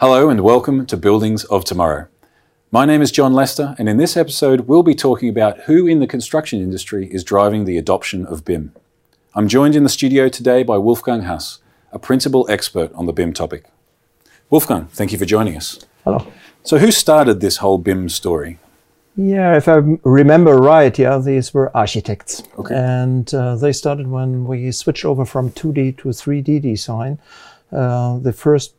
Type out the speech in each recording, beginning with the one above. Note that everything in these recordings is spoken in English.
Hello and welcome to Buildings of Tomorrow. My name is John Lester, and in this episode, we'll be talking about who in the construction industry is driving the adoption of BIM. I'm joined in the studio today by Wolfgang Hass, a principal expert on the BIM topic. Wolfgang, thank you for joining us. Hello. So, who started this whole BIM story? Yeah, if I remember right, yeah, these were architects. Okay. And uh, they started when we switched over from 2D to 3D design. Uh, the first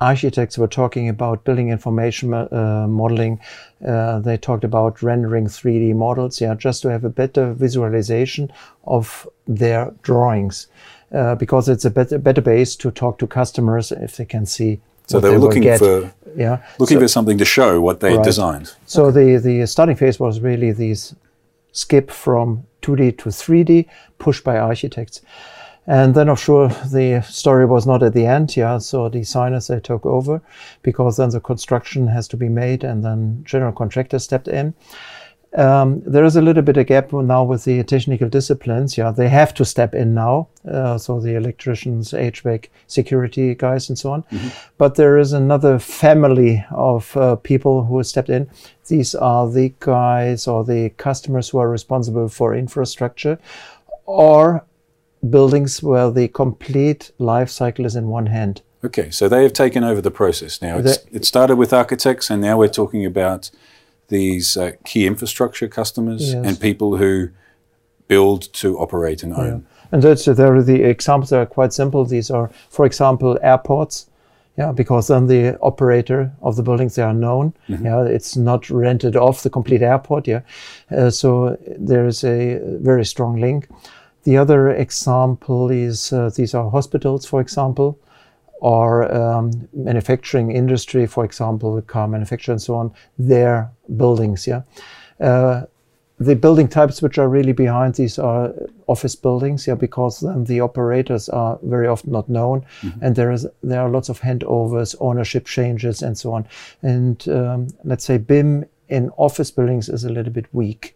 architects were talking about building information uh, modeling. Uh, they talked about rendering 3D models, yeah, just to have a better visualization of their drawings. Uh, because it's a better, better base to talk to customers if they can see So what they were looking for yeah looking So- for something to show what they Right. designed. so the, the starting phase was really this skip from 2D to 3D pushed by architects. And then, of sure, the story was not at the end. Yeah, so designers they took over because then the construction has to be made, and then general contractors stepped in. Um, there is a little bit of gap now with the technical disciplines. Yeah, they have to step in now. Uh, so the electricians, HVAC, security guys, and so on. But there is another family of uh, people who stepped in. These are the guys or the customers who are responsible for infrastructure, or buildings where the complete life cycle is in one hand. Okay, so they have taken over the process now. It's, The- it started with architects, and now we're talking about these uh, key infrastructure customers Yes. and people who build to operate and own. And that's there are the examples are quite simple. These are, for example, airports. Yeah, because then the operator of the buildings they are known. Yeah, it's not rented off the complete airport. Yeah, uh, so there is a very strong link. The other example is uh, these are hospitals, for example, or um, manufacturing industry, for example, car manufacturer and so on. Their buildings. Yeah. Uh, the building types which are really behind these are office buildings, yeah, because then the operators are very often not known, and there is there are lots of handovers, ownership changes, and so on. And um, let's say BIM in office buildings is a little bit weak.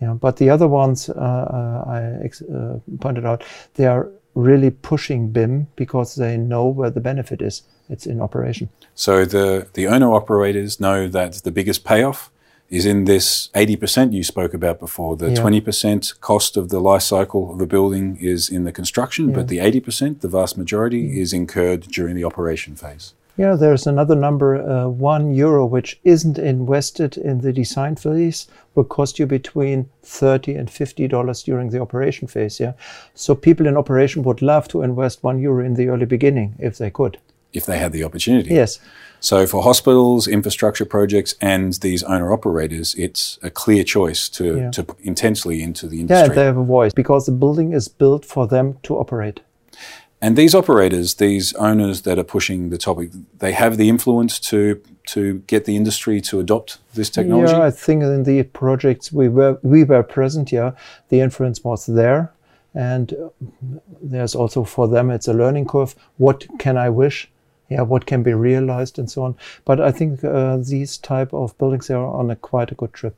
Yeah, but the other ones uh, uh, I ex- uh, pointed out, they are really pushing BIM because they know where the benefit is. It's in operation. So the, the owner operators know that the biggest payoff is in this 80% you spoke about before. The Yeah. 20% cost of the life cycle of a building is in the construction, but the 80%, the vast majority, is incurred during the operation phase. Yeah, there's another number, uh, one euro, which isn't invested in the design phase, will cost you between thirty and fifty dollars during the operation phase. Yeah, so people in operation would love to invest one euro in the early beginning if they could. If they had the opportunity. Yes, So for hospitals, infrastructure projects, and these owner operators, it's a clear choice to, Yeah. to put intensely into the industry. yeah, they have a voice because the building is built for them to operate. And these operators, these owners that are pushing the topic, they have the influence to to get the industry to adopt this technology. Yeah, I think in the projects we were we were present. Yeah, the influence was there, and there's also for them it's a learning curve. What can I wish? Yeah, what can be realized and so on. But I think uh, these type of buildings are on a quite a good trip.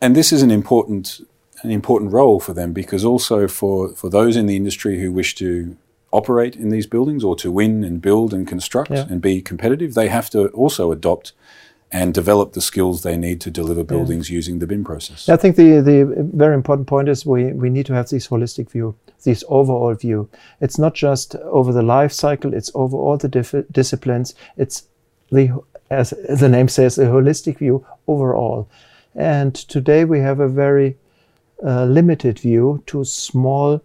and this is an important an important role for them because also for for those in the industry who wish to operate in these buildings or to win and build and construct Yeah. and be competitive, they have to also adopt and develop the skills they need to deliver buildings using the BIM process. I think the, the very important point is we, we need to have this holistic view, this overall view. It's not just over the life cycle, it's over all the diff- disciplines. It's the, as the name says, a holistic view overall. And today we have a very uh, limited view to small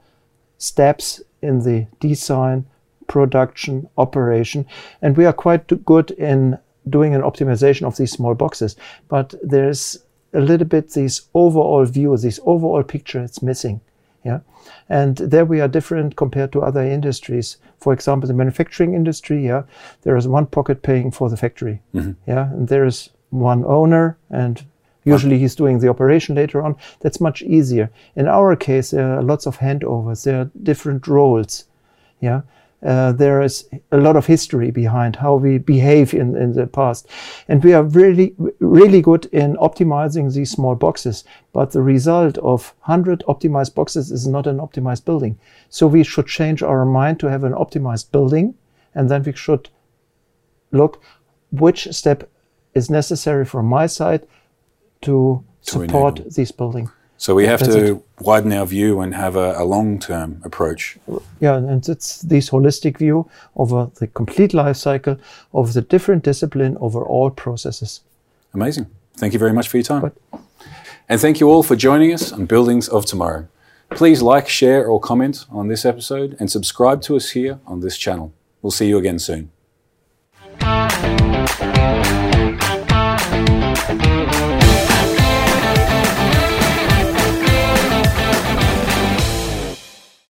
steps in the design, production, operation. And we are quite good in doing an optimization of these small boxes. But there's a little bit this overall view, this overall picture, it's missing. Yeah. And there we are different compared to other industries. For example, the manufacturing industry, yeah, there is one pocket paying for the factory. Mm-hmm. Yeah. And there is one owner and usually he's doing the operation later on. That's much easier. In our case, there are lots of handovers. There are different roles. Yeah. Uh, there is a lot of history behind how we behave in, in the past. And we are really, really good in optimizing these small boxes. But the result of 100 optimized boxes is not an optimized building. So we should change our mind to have an optimized building. And then we should look which step is necessary from my side to, To support this building. So we have That's to widen our view and have a, a long-term approach. Yeah, and it's this holistic view over the complete life cycle of the different discipline over all processes. Amazing. Thank you very much for your time. But- And thank you all for joining us on Buildings of Tomorrow. Please like, share, or comment on this episode and subscribe to us here on this channel. We'll see you again soon.